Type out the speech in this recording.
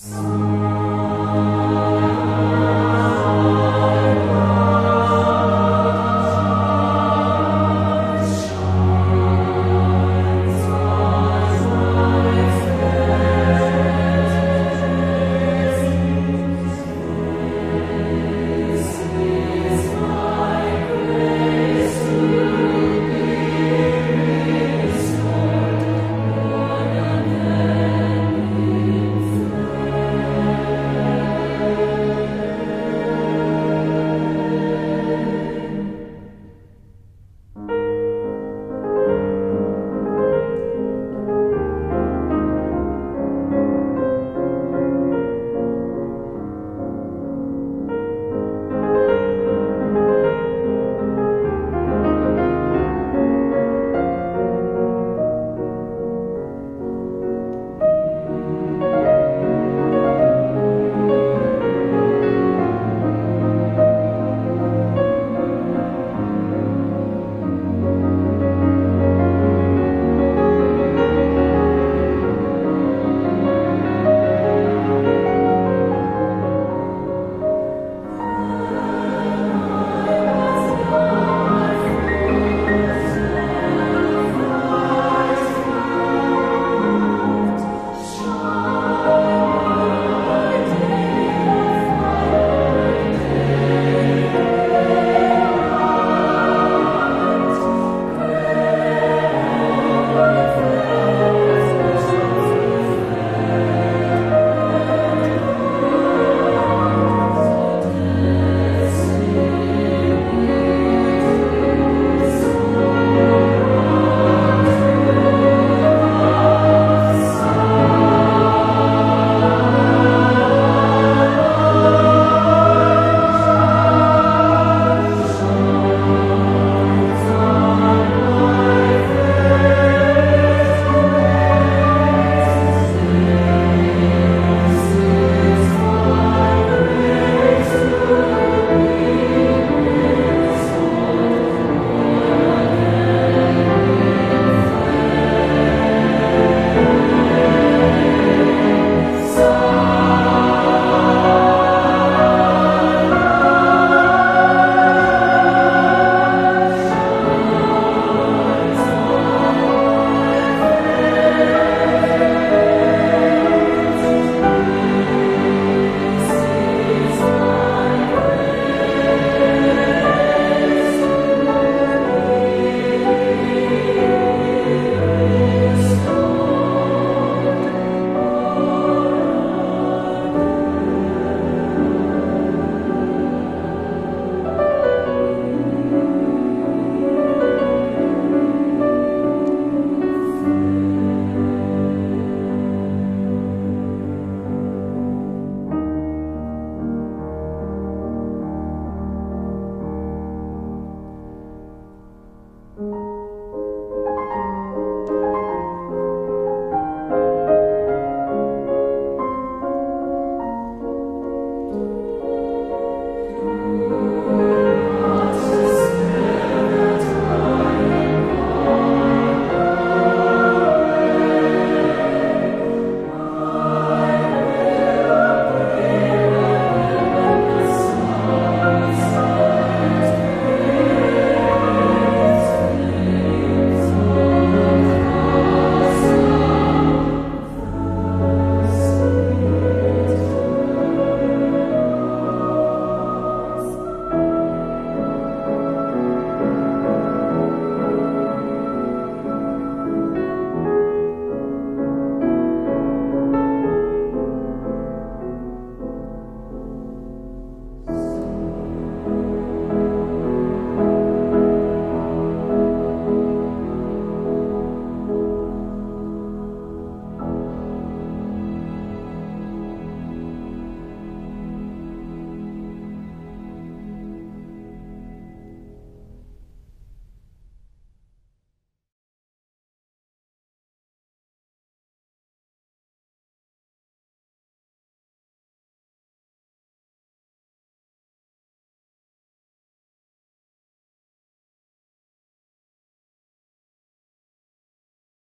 Yes.